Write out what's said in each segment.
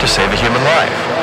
to save a human life.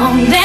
long.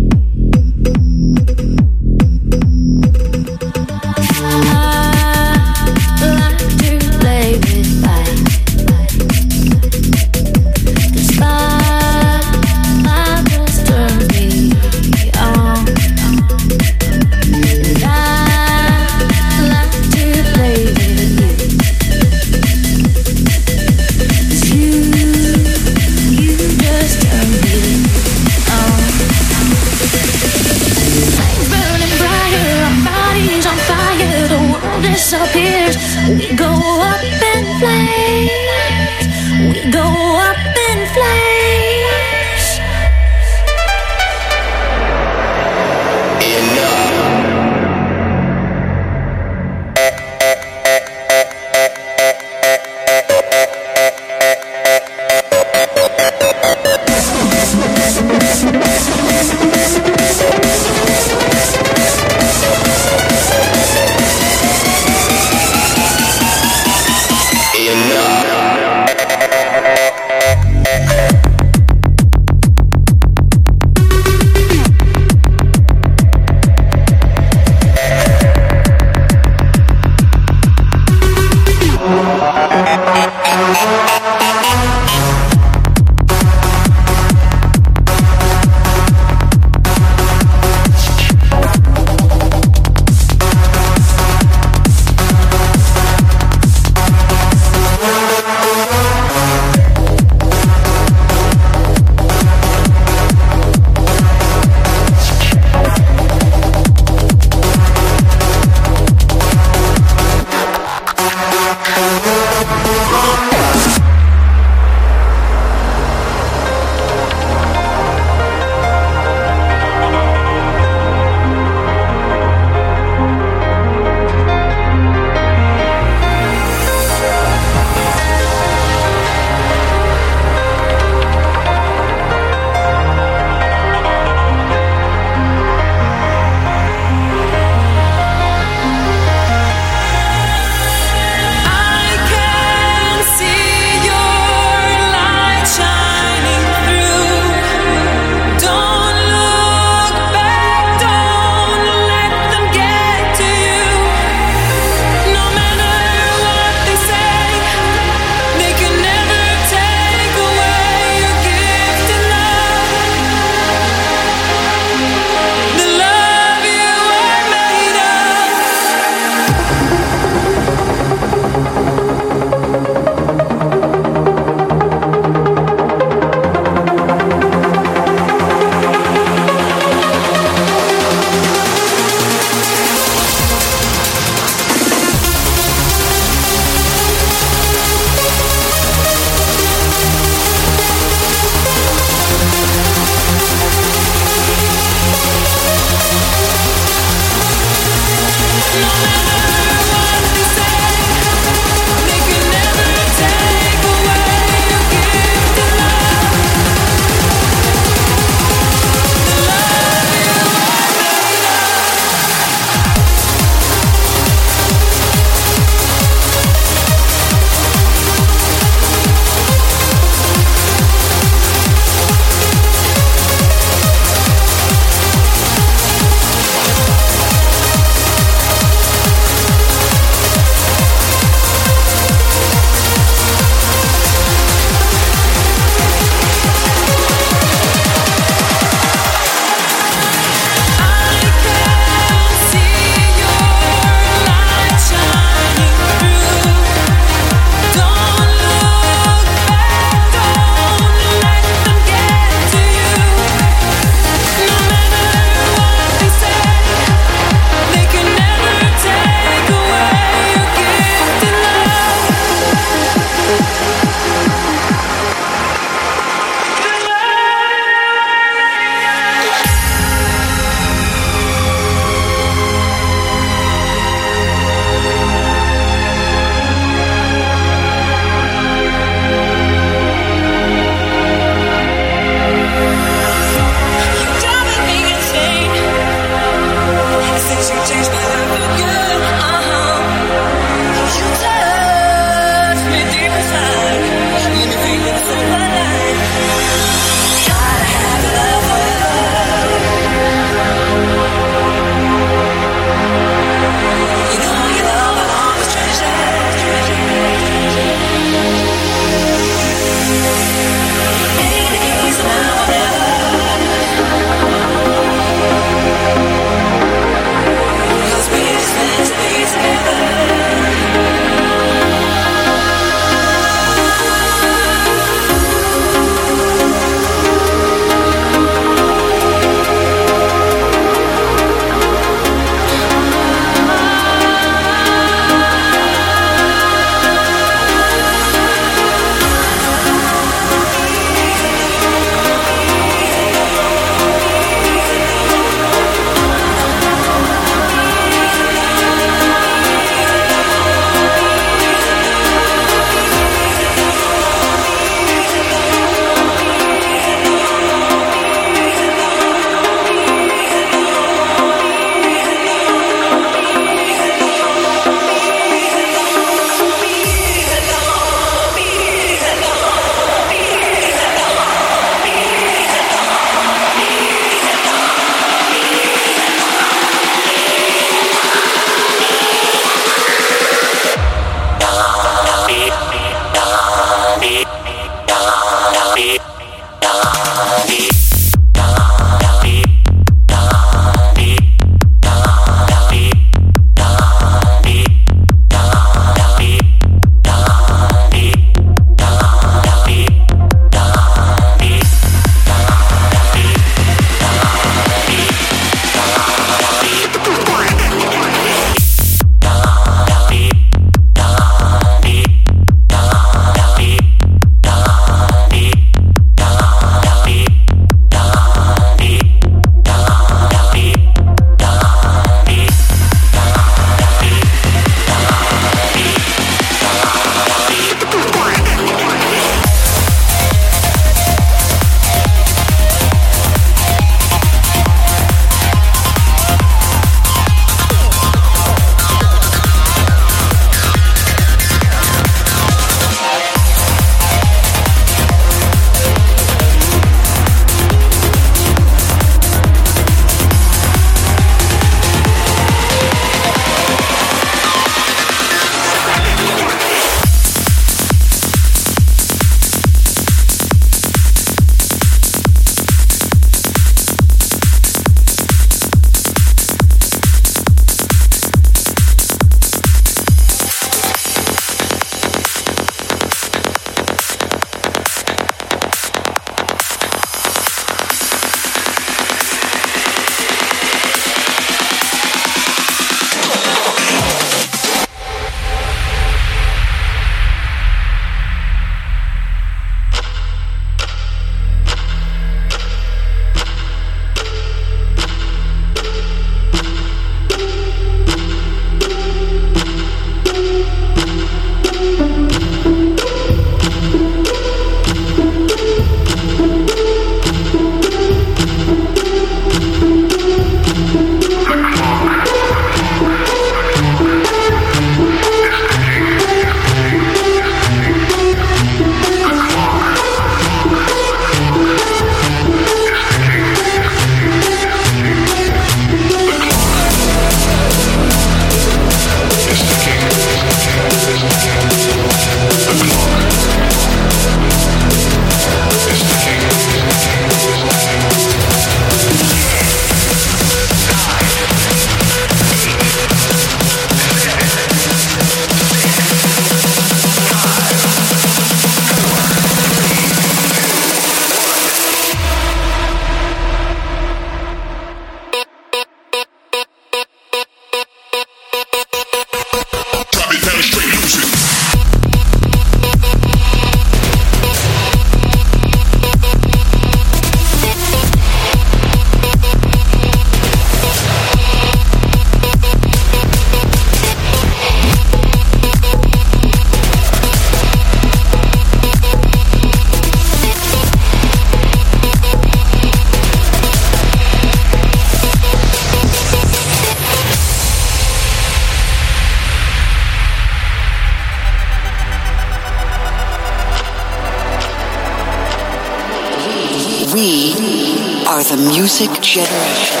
Generation.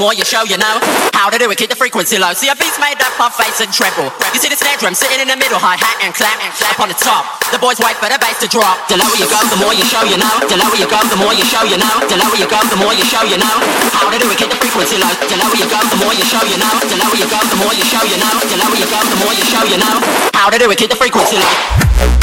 More you show, you know how to do it. Keep the frequency low. See a beat's made up of bass and treble. You see the snare drum sitting in the middle, hi hat and clap and clap on the top. The boys wait for the bass to drop. The lower you go, the more you show, you know. The lower you go, the more you show, you know. The lower you go, the more you show, you know how to do it. Keep the frequency low. The lower you go, the more you show, you know. The lower you go, the more you show, you know. The lower you go, the more you show, you know how to do it. Keep the frequency low.